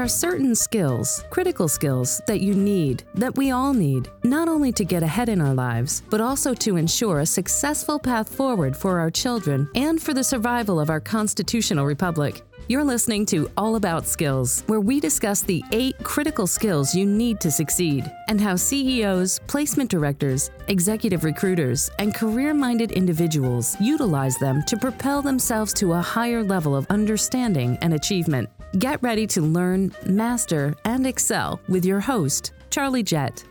are certain skills, critical skills, that you need, that we all need, not only to get ahead in our lives, but also to ensure a successful path forward for our children and for the survival of our constitutional republic. You're listening to All About Skills, where we discuss the eight critical skills you need to succeed and how CEOs, placement directors, executive recruiters, and career minded individuals utilize them to propel themselves to a higher level of understanding and achievement. Get ready to learn, master, and excel with your host, Charlie Jett.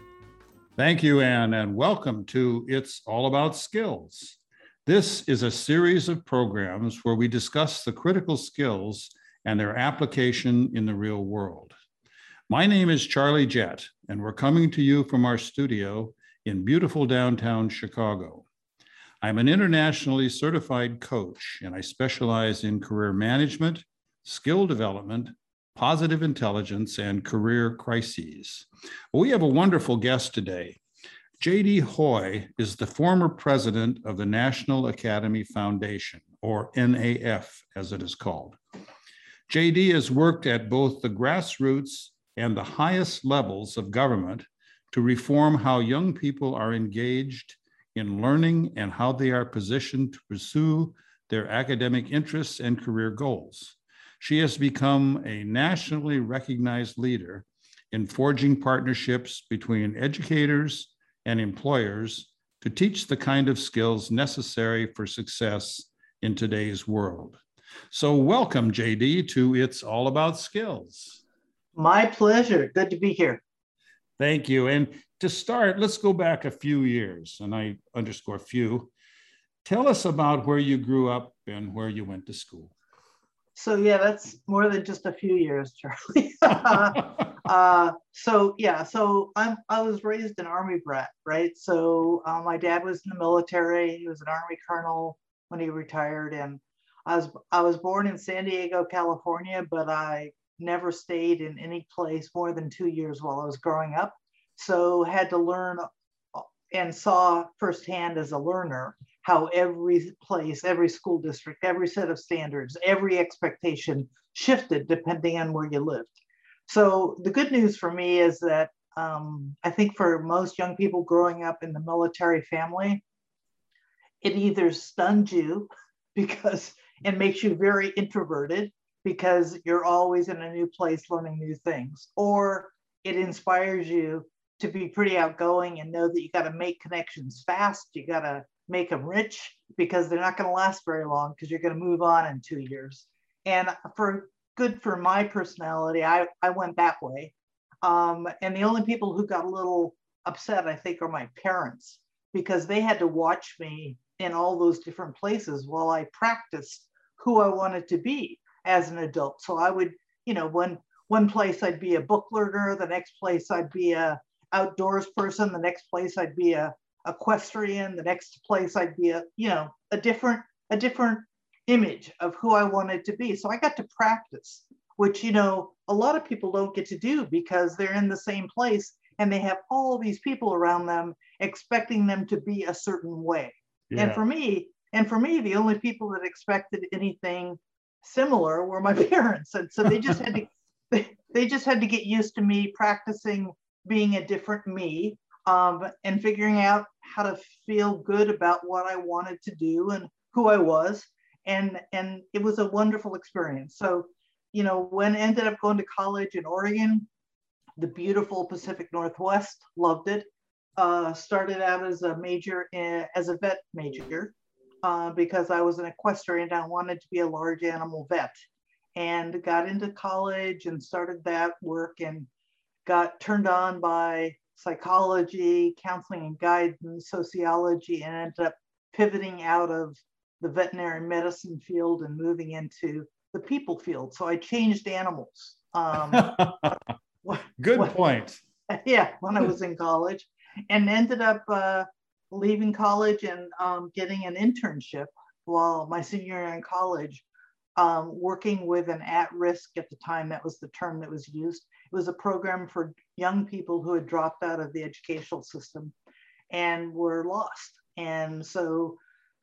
Thank you, Anne, and welcome to It's All About Skills. This is a series of programs where we discuss the critical skills and their application in the real world. My name is Charlie Jett, and we're coming to you from our studio in beautiful downtown Chicago. I'm an internationally certified coach, and I specialize in career management, skill development, positive intelligence, and career crises. We have a wonderful guest today. J.D. Hoye is the former president of the National Academy Foundation, or NAF as it is called. JD has worked at both the grassroots and the highest levels of government to reform how young people are engaged in learning and how they are positioned to pursue their academic interests and career goals. She has become a nationally recognized leader in forging partnerships between educators and employers to teach the kind of skills necessary for success in today's world. So, welcome, JD, to It's All About Skills. My pleasure. Good to be here. Thank you. And to start, let's go back a few years, and I underscore few. Tell us about where you grew up and where you went to school. So, yeah, that's more than just a few years, Charlie. uh, so yeah, so I'm I was raised an army brat, right? So uh, my dad was in the military. He was an army colonel when he retired, and I was I was born in San Diego, California, but I never stayed in any place more than two years while I was growing up. So had to learn uh, and saw firsthand as a learner how every place, every school district, every set of standards, every expectation shifted depending on where you lived. So the good news for me is that um, I think for most young people growing up in the military family, it either stuns you because it makes you very introverted because you're always in a new place learning new things, or it inspires you to be pretty outgoing and know that you got to make connections fast. You got to make them rich because they're not going to last very long because you're going to move on in two years. And for good for my personality. I, I went that way. Um, and the only people who got a little upset, I think, are my parents because they had to watch me in all those different places while I practiced who I wanted to be as an adult. So I would, you know, one one place I'd be a book learner, the next place I'd be a outdoors person, the next place I'd be a equestrian, the next place I'd be a, you know, a different a different image of who I wanted to be. So I got to practice, which, you know, a lot of people don't get to do because they're in the same place and they have all these people around them expecting them to be a certain way. Yeah. And for me, and for me, the only people that expected anything similar were my parents. And so they just had to they, they just had to get used to me practicing being a different me um, and figuring out how to feel good about what I wanted to do and who I was and and it was a wonderful experience. So, you know, when I ended up going to college in Oregon, the beautiful Pacific Northwest, loved it. Uh, started out as a major in, as a vet major uh, because I was an equestrian. And I wanted to be a large animal vet, and got into college and started that work and got turned on by psychology, counseling and guidance, sociology, and ended up pivoting out of the veterinary medicine field and moving into the people field. So I changed animals. Um, Good when, point. Yeah, when I was in college, and ended up uh, leaving college and um, getting an internship while my senior year in college, um, working with an at-risk at the time. That was the term that was used. It was a program for young people who had dropped out of the educational system and were lost. And so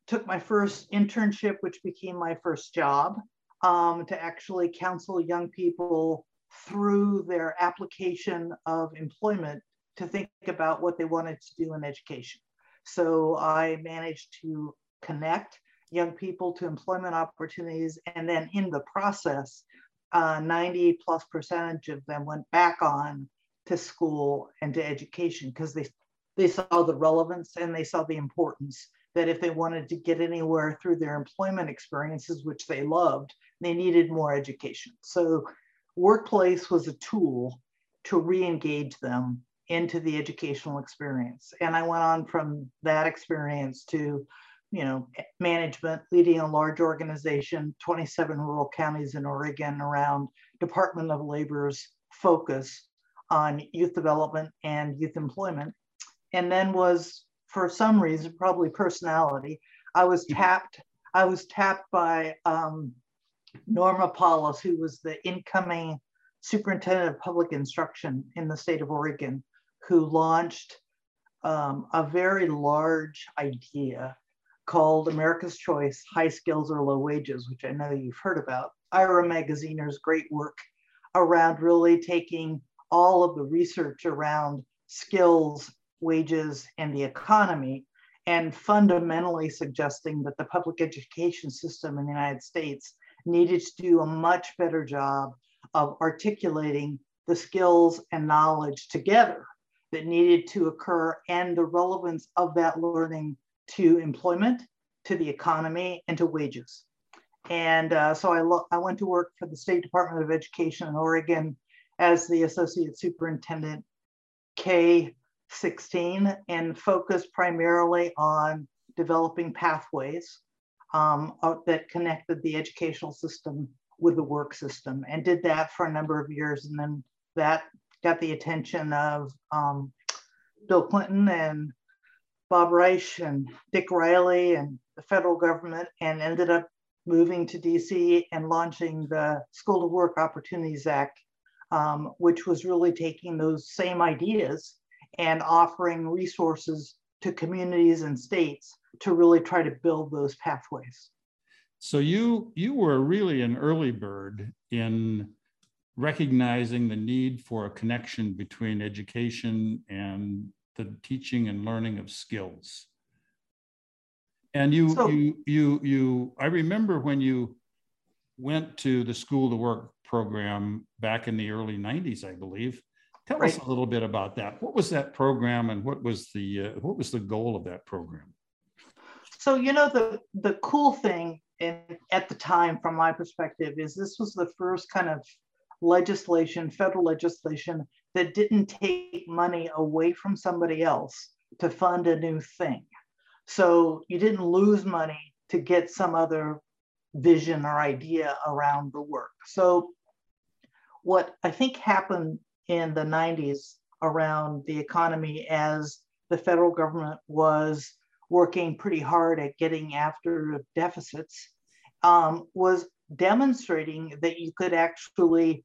took my first internship, which became my first job, um, to actually counsel young people through their application of employment to think about what they wanted to do in education. So I managed to connect young people to employment opportunities. And then in the process, uh, 90 plus percentage of them went back on to school and to education because they, they saw the relevance and they saw the importance that if they wanted to get anywhere through their employment experiences, which they loved, they needed more education. So workplace was a tool to re-engage them into the educational experience. And I went on from that experience to, you know, management, leading a large organization, 27 rural counties in Oregon around Department of Labor's focus on youth development and youth employment. And then was, for some reason, probably personality, I was mm-hmm. tapped. I was tapped by um, Norma Paulus, who was the incoming superintendent of public instruction in the state of Oregon, who launched um, a very large idea called America's Choice High Skills or Low Wages, which I know you've heard about. Ira Magaziner's great work around really taking all of the research around skills, wages, and the economy, and fundamentally suggesting that the public education system in the United States needed to do a much better job of articulating the skills and knowledge together that needed to occur and the relevance of that learning to employment, to the economy, and to wages. And uh, so I, I went to work for the State Department of Education in Oregon as the Associate Superintendent K16 and focused primarily on developing pathways um, that connected the educational system with the work system and did that for a number of years. And then that got the attention of um, Bill Clinton and Bob Reich and Dick Riley and the federal government and ended up moving to DC and launching the School to Work Opportunities Act, um, which was really taking those same ideas and offering resources to communities and states to really try to build those pathways. So you you were really an early bird in recognizing the need for a connection between education and the teaching and learning of skills. And you so, you you you I remember when you went to the school to work program back in the early 90s, I believe. Tell right. us a little bit about that. What was that program and what was the uh, what was the goal of that program? So you know the the cool thing in, at the time, from my perspective, is this was the first kind of legislation, federal legislation that didn't take money away from somebody else to fund a new thing. So you didn't lose money to get some other vision or idea around the work. So what I think happened in the 90s around the economy as the federal government was working pretty hard at getting after deficits, um, was demonstrating that you could actually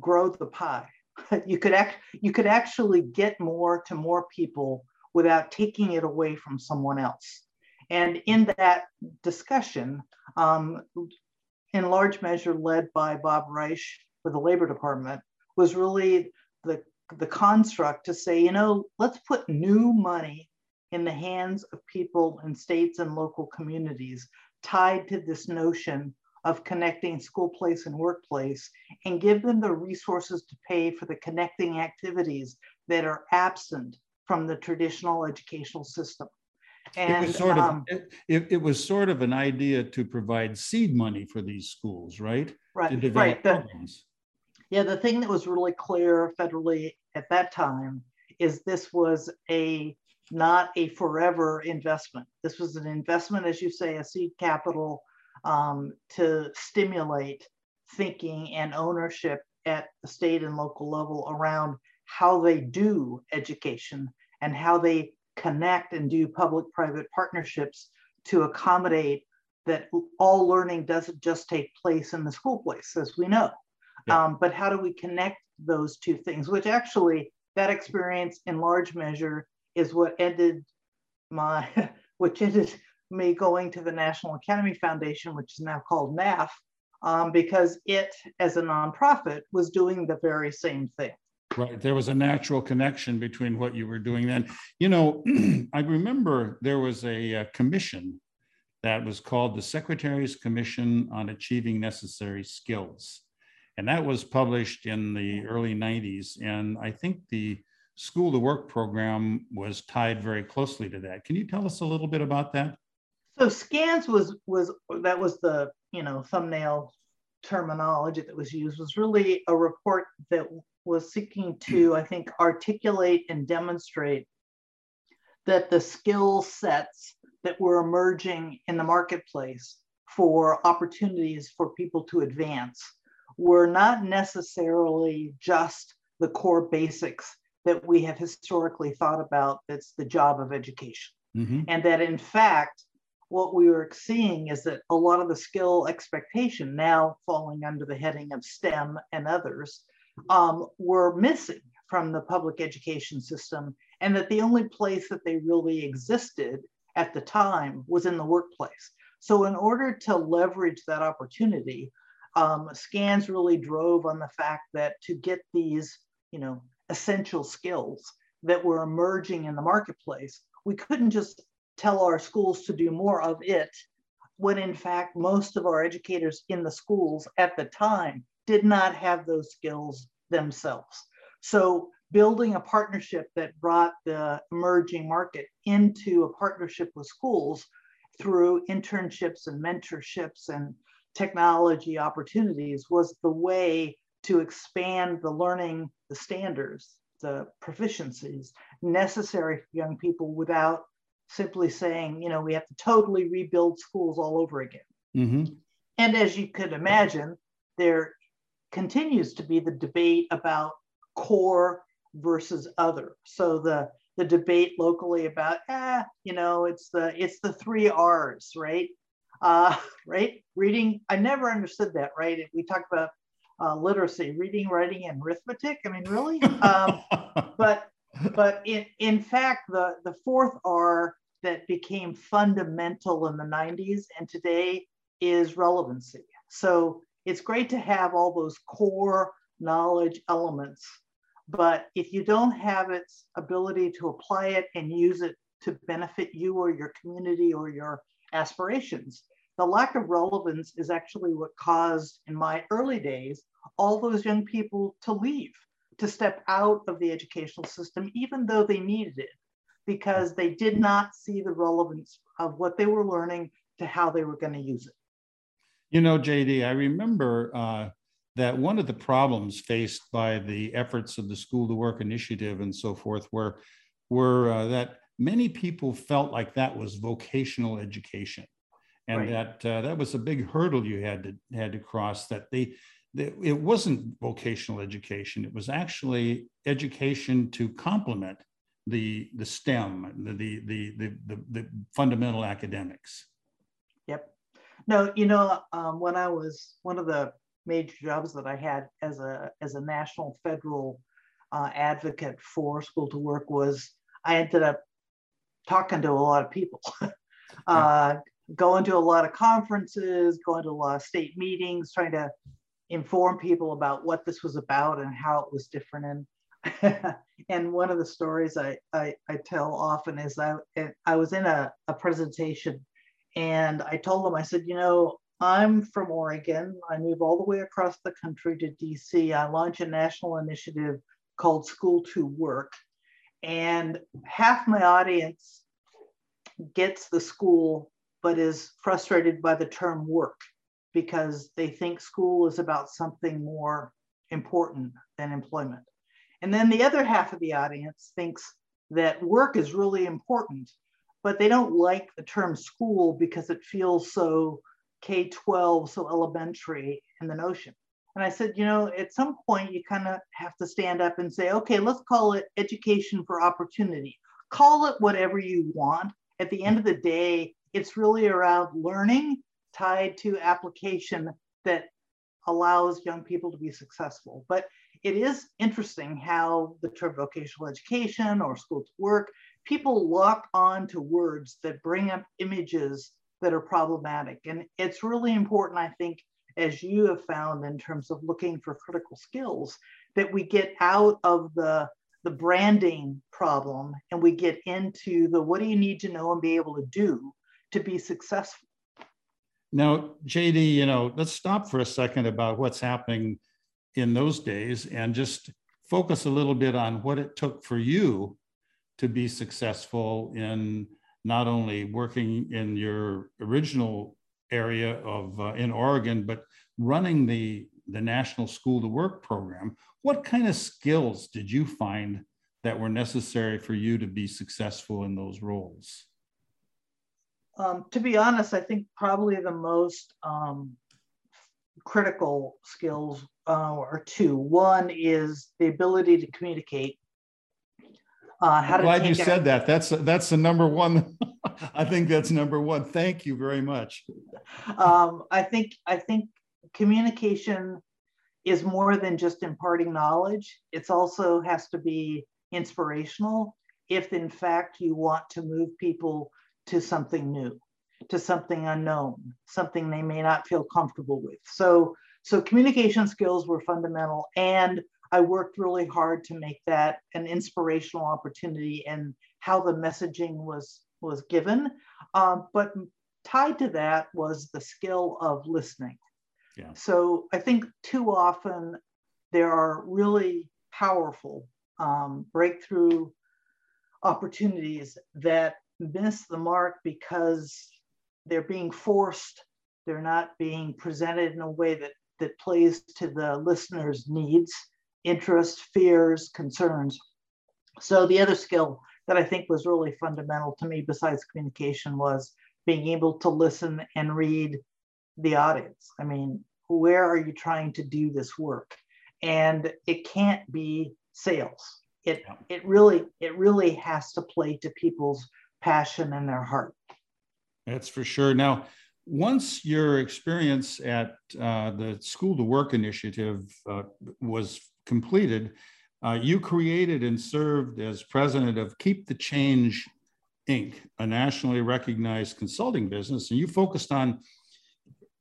grow the pie. you could act, you could actually get more to more people without taking it away from someone else. And in that discussion, um, in large measure led by Bob Reich for the Labor Department, was really the, the construct to say, you know, let's put new money in the hands of people in states and local communities tied to this notion of connecting school place and workplace and give them the resources to pay for the connecting activities that are absent from the traditional educational system. And, it was sort um, of it, it, was sort of an idea to provide seed money for these schools, right? Right. right. The, yeah, the thing that was really clear federally at that time is this was a not a forever investment. This was an investment, as you say, a seed capital um, to stimulate thinking and ownership at the state and local level around how they do education and how they connect and do public private partnerships to accommodate that all learning doesn't just take place in the school place, as we know. Yeah. Um, but how do we connect those two things, which actually that experience in large measure is what ended my, which ended me going to the National Academy Foundation, which is now called NAF, um, because it, as a nonprofit, was doing the very same thing. Right. There was a natural connection between what you were doing then. You know, I remember there was a, a, commission that was called the Secretary's Commission on Achieving Necessary Skills. And that was published in the early 90s. And I think the School to Work program was tied very closely to that. Can you tell us a little bit about that? So SCANS was was that was the you know thumbnail terminology that was used was really a report that was seeking to, I think, articulate and demonstrate that the skill sets that were emerging in the marketplace for opportunities for people to advance were not necessarily just the core basics that we have historically thought about that's the job of education. Mm-hmm. And that in fact, what we were seeing is that a lot of the skill expectation now falling under the heading of STEM and others um, were missing from the public education system, and that the only place that they really existed at the time was in the workplace. So, in order to leverage that opportunity, um, SCANS really drove on the fact that to get these, you know, essential skills that were emerging in the marketplace, we couldn't just tell our schools to do more of it when in fact most of our educators in the schools at the time did not have those skills themselves. So building a partnership that brought the emerging market into a partnership with schools through internships and mentorships and technology opportunities was the way to expand the learning, the standards, the proficiencies necessary for young people without simply saying, you know, we have to totally rebuild schools all over again. Mm-hmm. And as you could imagine, there continues to be the debate about core versus other. So the the debate locally about ah, you know, it's the it's the three R's, right? Uh, right? Reading. I never understood that. Right? We talk about uh, literacy, reading, writing, and arithmetic. I mean, really? Um, but but in in fact, the the fourth R that became fundamental in the 90s and today is relevancy. So it's great to have all those core knowledge elements, but if you don't have its ability to apply it and use it to benefit you or your community or your aspirations, the lack of relevance is actually what caused, in my early days, all those young people to leave, to step out of the educational system, even though they needed it, because they did not see the relevance of what they were learning to how they were going to use it. You know, JD, I remember uh, that one of the problems faced by the efforts of the School to Work Initiative and so forth were, were uh, that many people felt like that was vocational education. And right. that uh, that was a big hurdle you had to had to cross. That they, they, it wasn't vocational education; it was actually education to complement the the STEM, the the the the, the, the fundamental academics. Yep. No, you know, um, when I was one of the major jobs that I had as a as a national federal uh, advocate for school to work was I ended up talking to a lot of people, uh, going to a lot of conferences, going to a lot of state meetings, trying to inform people about what this was about and how it was different. And and one of the stories I, I, I tell often is I I was in a, a presentation and I told them, I said, you know, I'm from Oregon. I move all the way across the country to DC. I launch a national initiative called School to Work. And half my audience gets the school, but is frustrated by the term work because they think school is about something more important than employment. And then the other half of the audience thinks that work is really important, but they don't like the term school because it feels so K 12, so elementary in the notion. And I said, you know, at some point you kind of have to stand up and say, okay, let's call it education for opportunity. Call it whatever you want. At the end of the day, it's really around learning tied to application that allows young people to be successful. But it is interesting how the term vocational education or school to work, people lock on to words that bring up images that are problematic. And it's really important, I think, as you have found in terms of looking for critical skills, that we get out of the the branding problem and we get into the what do you need to know and be able to do to be successful. Now, JD, you know, let's stop for a second about what's happening in those days and just focus a little bit on what it took for you to be successful in not only working in your original area of uh, in Oregon, but running the the National School to Work program. What kind of skills did you find that were necessary for you to be successful in those roles? Um, to be honest, I think probably the most um, critical skills uh, are two. One is the ability to communicate. Uh, how I'm glad you said that. That's that's the number one. I think that's number one. Thank you very much. Um, I think I think communication is more than just imparting knowledge. It's also has to be inspirational. If in fact you want to move people to something new to something unknown, something they may not feel comfortable with. So, so communication skills were fundamental, and I worked really hard to make that an inspirational opportunity and how the messaging was was given. Um, but tied to that was the skill of listening. Yeah. So I think too often there are really powerful um, breakthrough opportunities that miss the mark because they're being forced, they're not being presented in a way that, that plays to the listener's needs, interests, fears, concerns. So the other skill that I think was really fundamental to me besides communication was being able to listen and read the audience. I mean, where are you trying to do this work? And it can't be sales. It it really it really has to play to people's passion in their heart. That's for sure. Now, once your experience at uh, the School to Work initiative uh, was completed, uh, you created and served as president of Keep the Change Inc., a nationally recognized consulting business, and you focused on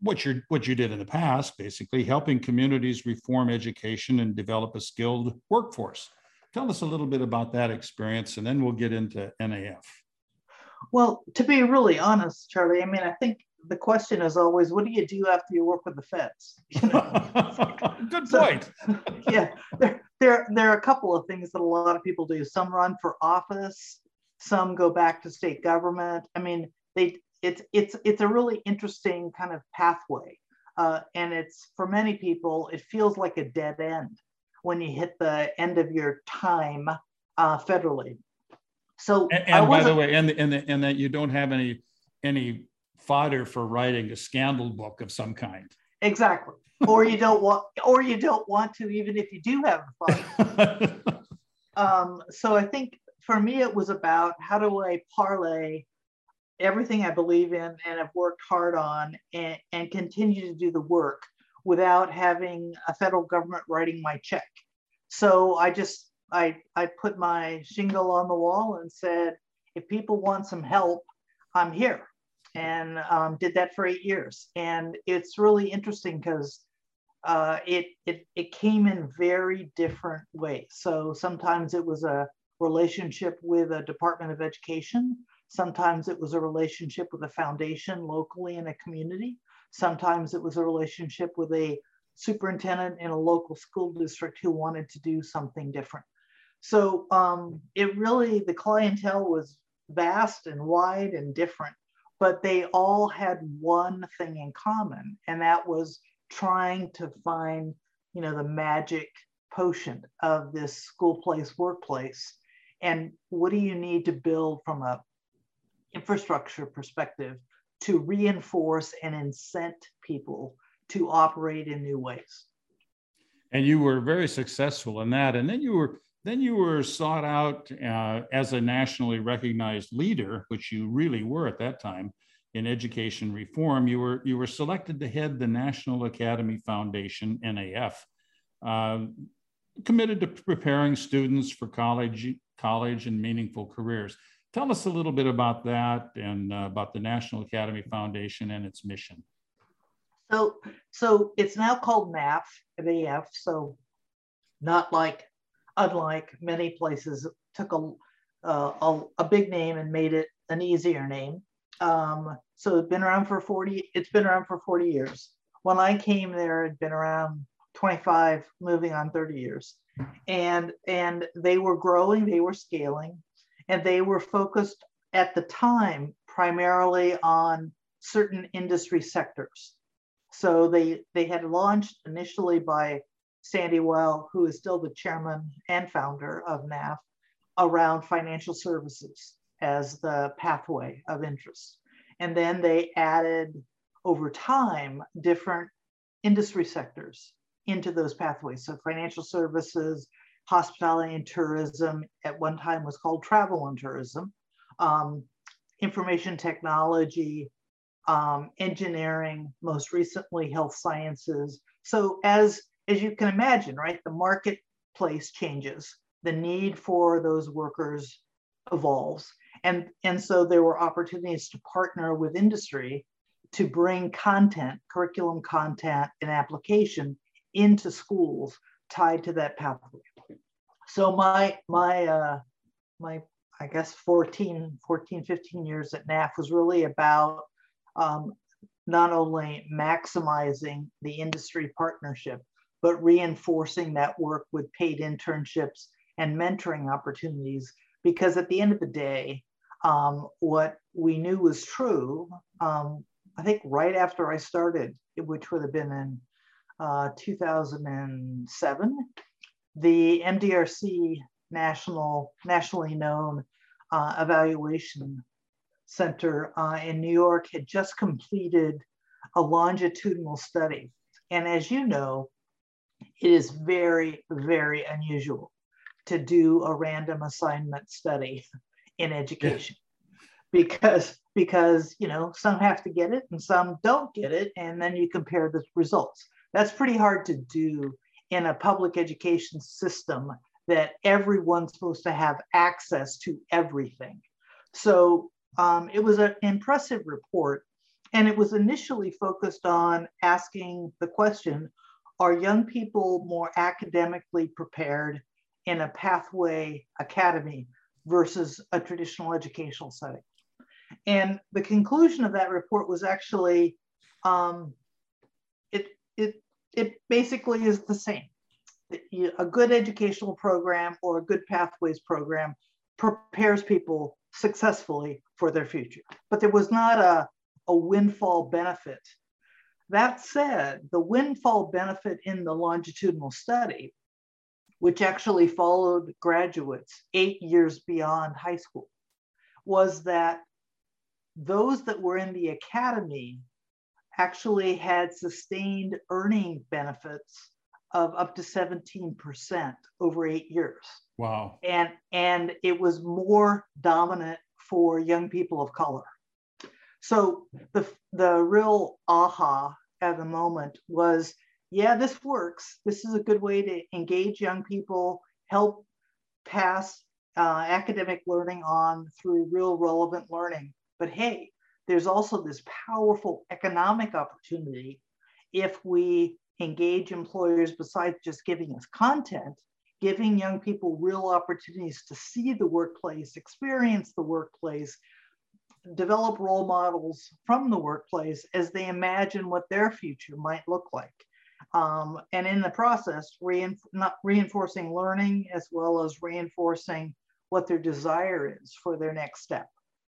what you what you did in the past, basically helping communities reform education and develop a skilled workforce. Tell us a little bit about that experience, and then we'll get into NAF. Well, to be really honest, Charlie, I mean, I think the question is always, what do you do after you work with the feds? You know? Good point. Yeah, there, there, there are a couple of things that a lot of people do. Some run for office, some go back to state government. I mean, they it's it's it's a really interesting kind of pathway, uh, and it's for many people it feels like a dead end when you hit the end of your time uh, federally. So and, and by the way, and and and that you don't have any any fodder for writing a scandal book of some kind. Exactly. or you don't want, or you don't want to, even if you do have a fodder. um, so I think for me, it was about how do I parlay everything I believe in and have worked hard on and, and continue to do the work without having a federal government writing my check. So I just I, I put my shingle on the wall and said, if people want some help, I'm here. And um, did that for eight years. And it's really interesting because uh, it, it, it came in very different ways. So sometimes it was a relationship with a Department of Education. Sometimes it was a relationship with a foundation locally in a community. Sometimes it was a relationship with a superintendent in a local school district who wanted to do something different. So um, it really, the clientele was vast and wide and different, but they all had one thing in common, and that was trying to find, you know, the magic potion of this school place workplace. And what do you need to build from a infrastructure perspective to reinforce and incent people to operate in new ways? And you were very successful in that. And then you were then you were sought out uh, as a nationally recognized leader, which you really were at that time in education reform. You were you were selected to head the National Academy Foundation (NAF), uh, committed to preparing students for college, college and meaningful careers. Tell us a little bit about that and uh, about the National Academy Foundation and its mission. So, so it's now called NAF, NAF. So, not like, unlike many places, took a, uh, a, a big name and made it an easier name. Um, so it's been around for 40, it's been around for 40 years. When I came there, it'd been around 25, moving on 30 years. And, and they were growing, they were scaling, and they were focused at the time primarily on certain industry sectors. So they, they had launched initially by Sandy Weill, who is still the chairman and founder of NAF, around financial services as the pathway of interest. And then they added over time different industry sectors into those pathways. So financial services, hospitality and tourism, at one time was called travel and tourism, um, information technology, um, engineering, most recently health sciences. So as, as you can imagine, right, the marketplace changes, the need for those workers evolves. And, and so there were opportunities to partner with industry to bring content, curriculum content and application into schools tied to that pathway. So my, my, uh, my, I guess 14, 14, 15 years at NAF was really about um, not only maximizing the industry partnership, but reinforcing that work with paid internships and mentoring opportunities. Because at the end of the day, um, what we knew was true, um, I think right after I started, which would have been in uh, 2007, the MDRC national, nationally known uh, evaluation Center uh, in New York had just completed a longitudinal study. And as you know, it is very, very unusual to do a random assignment study in education. Yeah. because because you know some have to get it and some don't get it and then you compare the results. That's pretty hard to do in a public education system that everyone's supposed to have access to everything. So um, it was an impressive report, and it was initially focused on asking the question Are young people more academically prepared in a pathway academy versus a traditional educational setting? And the conclusion of that report was actually um, it, it, it basically is the same. A good educational program or a good pathways program prepares people successfully for their future. But there was not a, a windfall benefit. That said, the windfall benefit in the longitudinal study, which actually followed graduates eight years beyond high school, was that those that were in the academy actually had sustained earning benefits of up to 17% over eight years. Wow. And and it was more dominant for young people of color. So the the real aha at the moment was, yeah, this works. This is a good way to engage young people, help pass uh, academic learning on through real relevant learning. But hey, there's also this powerful economic opportunity if we engage employers besides just giving us content giving young people real opportunities to see the workplace, experience the workplace, develop role models from the workplace as they imagine what their future might look like. Um, and in the process, reinforcing learning as well as reinforcing what their desire is for their next step.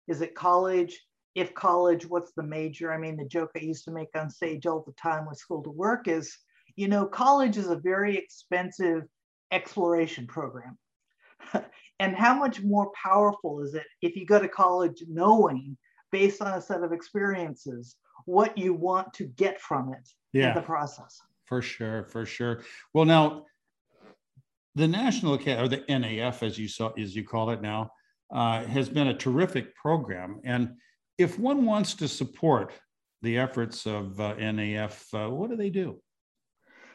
Is it college? If college, what's the major? I mean, the joke I used to make on stage all the time with school to work is, you know, college is a very expensive exploration program. and how much more powerful is it if you go to college knowing based on a set of experiences what you want to get from it yeah, in the process? For sure, for sure. Well, now the National Academy, or the NAF, as you saw, as you call it now, uh, has been a terrific program. And if one wants to support the efforts of uh, NAF, uh, what do they do?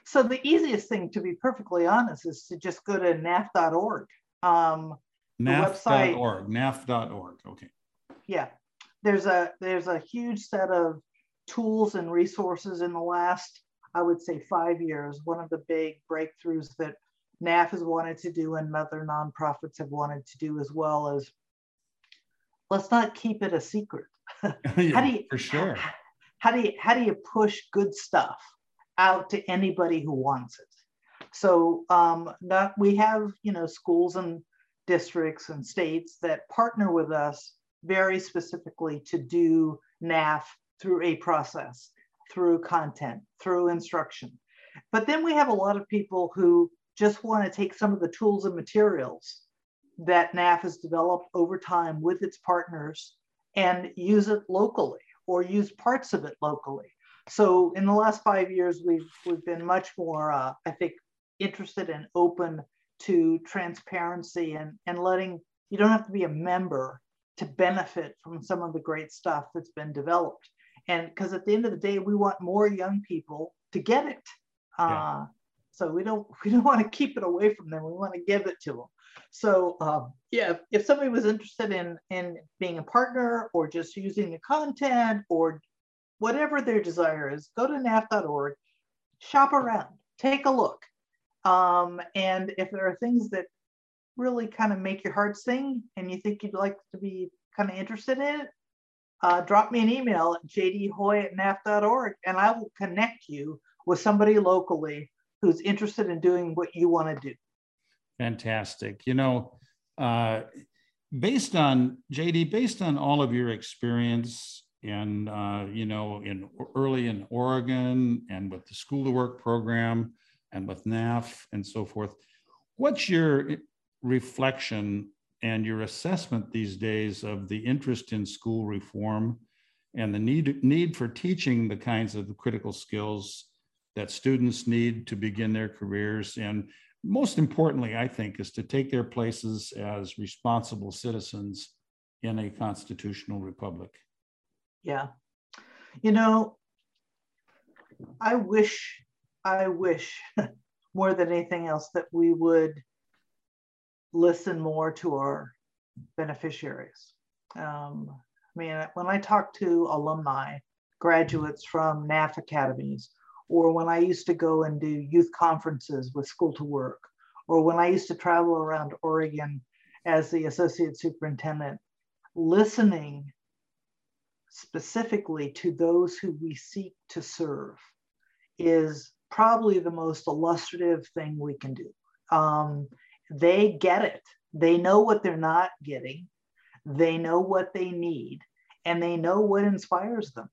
So the easiest thing, to be perfectly honest, is to just go to naf.org. Um, naf.org, naf.org. Okay. Yeah, there's a there's a huge set of tools and resources in the last, I would say, five years. One of the big breakthroughs that NAF has wanted to do and other nonprofits have wanted to do as well is let's not keep it a secret. yeah, how do you, for sure. How do you how do you push good stuff out to anybody who wants it? So um, that we have you know schools and districts and states that partner with us very specifically to do NAF through a process, through content, through instruction. But then we have a lot of people who just want to take some of the tools and materials that NAF has developed over time with its partners and use it locally or use parts of it locally. So in the last five years, we've, we've been much more, uh, I think, interested and open to transparency and, and letting, you don't have to be a member to benefit from some of the great stuff that's been developed. And because at the end of the day, we want more young people to get it. Uh, So we don't we don't want to keep it away from them. We want to give it to them. So um, yeah, if, if somebody was interested in in being a partner or just using the content or whatever their desire is, go to naf.org, shop around, take a look. Um, and if there are things that really kind of make your heart sing and you think you'd like to be kind of interested in it, uh, drop me an email at jdhoye at naf.org and I will connect you with somebody locally who's interested in doing what you want to do. Fantastic. You know, uh, based on JD, based on all of your experience and uh, you know, in early in Oregon and with the School to Work program and with NAF and so forth, what's your reflection and your assessment these days of the interest in school reform and the need need for teaching the kinds of critical skills that students need to begin their careers? And most importantly i think is to take their places as responsible citizens in a constitutional republic. Yeah. You know i wish i wish more than anything else that we would listen more to our beneficiaries. Um, I mean, when I talk to alumni, graduates from NAF academies, or when I used to go and do youth conferences with School to Work, or when I used to travel around Oregon as the associate superintendent, listening specifically to those who we seek to serve is probably the most illustrative thing we can do. Um, they get it. They know what they're not getting. They know what they need and they know what inspires them.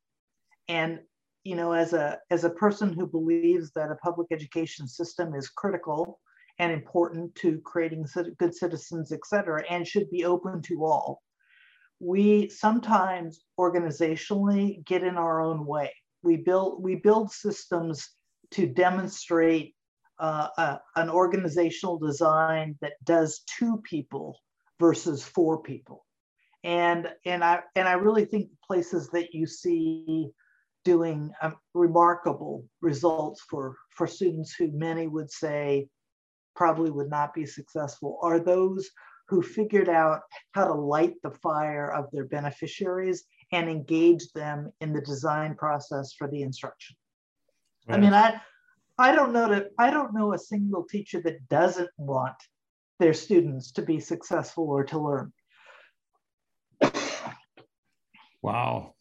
And you know, as a as a person who believes that a public education system is critical and important to creating good citizens, et cetera, and should be open to all, we sometimes organizationally get in our own way. We build we build systems to demonstrate uh, a, an organizational design that does two people versus four people. And, and, I, and I really think places that you see doing um, remarkable results for, for students who many would say probably would not be successful are those who figured out how to light the fire of their beneficiaries and engage them in the design process for the instruction. Right. I mean, I, I don't know that I don't know a single teacher that doesn't want their students to be successful or to learn. Wow.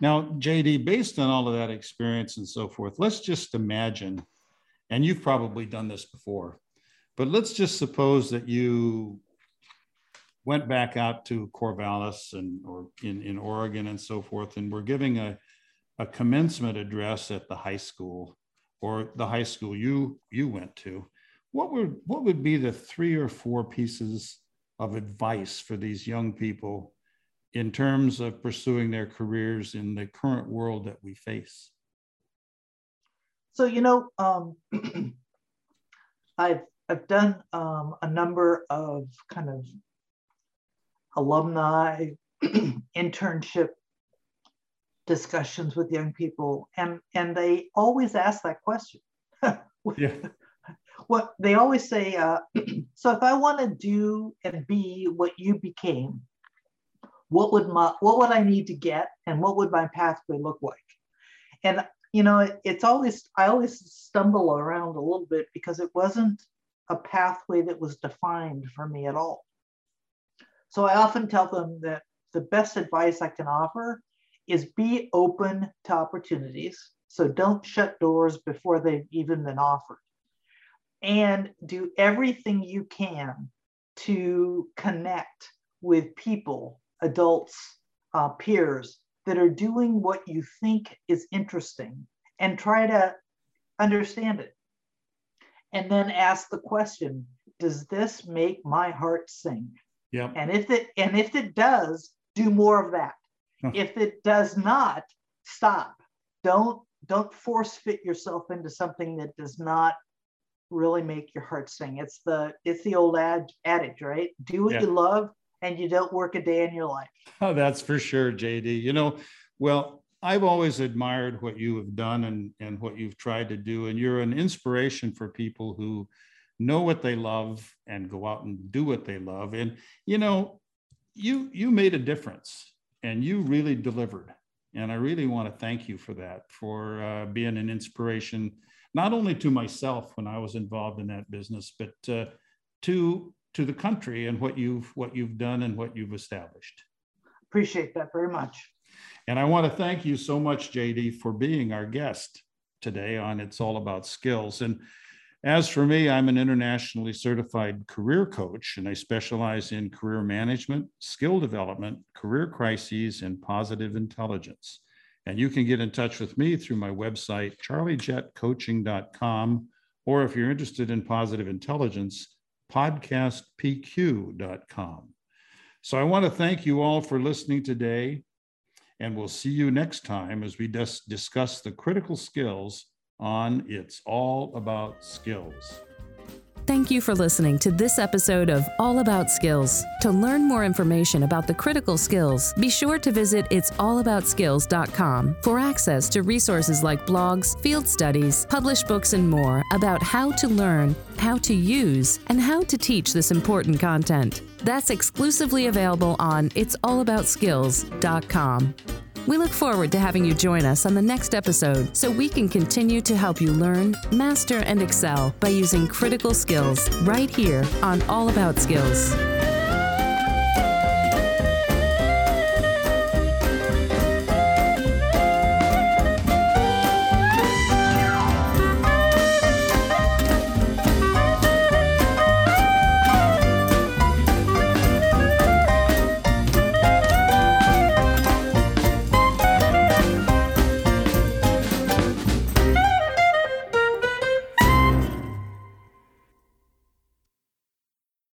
Now, JD, based on all of that experience and so forth, let's just imagine, and you've probably done this before, but let's just suppose that you went back out to Corvallis and or in, in Oregon and so forth, and we're giving a, a commencement address at the high school or the high school you you went to, what would what would be the three or four pieces of advice for these young people in terms of pursuing their careers in the current world that we face? So you know, um, I've I've done um, a number of kind of alumni internship discussions with young people and and they always ask that question yeah. what they always say uh, so if i want to do and be what you became what would my what would i need to get and what would my pathway look like And you know, it, it's always I always stumble around a little bit because it wasn't a pathway that was defined for me at all. So I often tell them that the best advice I can offer is be open to opportunities. So don't shut doors before they've even been offered. And do everything you can to connect with people, adults, uh, peers that are doing what you think is interesting and try to understand it. And then ask the question, does this make my heart sing? Yeah. And if it and if it does, do more of that. If it does not, stop. Don't don't force fit yourself into something that does not really make your heart sing. It's the it's the old ad, adage, right? Do what yeah. you love and you don't work a day in your life. Oh, that's for sure, JD. You know, well, I've always admired what you have done and, and what you've tried to do. And you're an inspiration for people who know what they love and go out and do what they love. And, you know, you you made a difference and you really delivered. And I really want to thank you for that, for uh, being an inspiration, not only to myself when I was involved in that business, but uh, to to the country and what you've what you've done and what you've established. Appreciate that very much. And I want to thank you so much, JD, for being our guest today on It's All About Skills. And as for me, I'm an internationally certified career coach, and I specialize in career management, skill development, career crises, and positive intelligence. And you can get in touch with me through my website, charliejetcoaching.com, or if you're interested in positive intelligence, podcastpq.com. So I want to thank you all for listening today, and we'll see you next time as we dis- discuss the critical skills on It's All About Skills. Thank you for listening to this episode of All About Skills. To learn more information about the critical skills, be sure to visit it'sallaboutskills.com for access to resources like blogs, field studies, published books, and more about how to learn, how to use, and how to teach this important content. That's exclusively available on it'sallaboutskills.com. We look forward to having you join us on the next episode so we can continue to help you learn, master, and excel by using critical skills right here on All About Skills.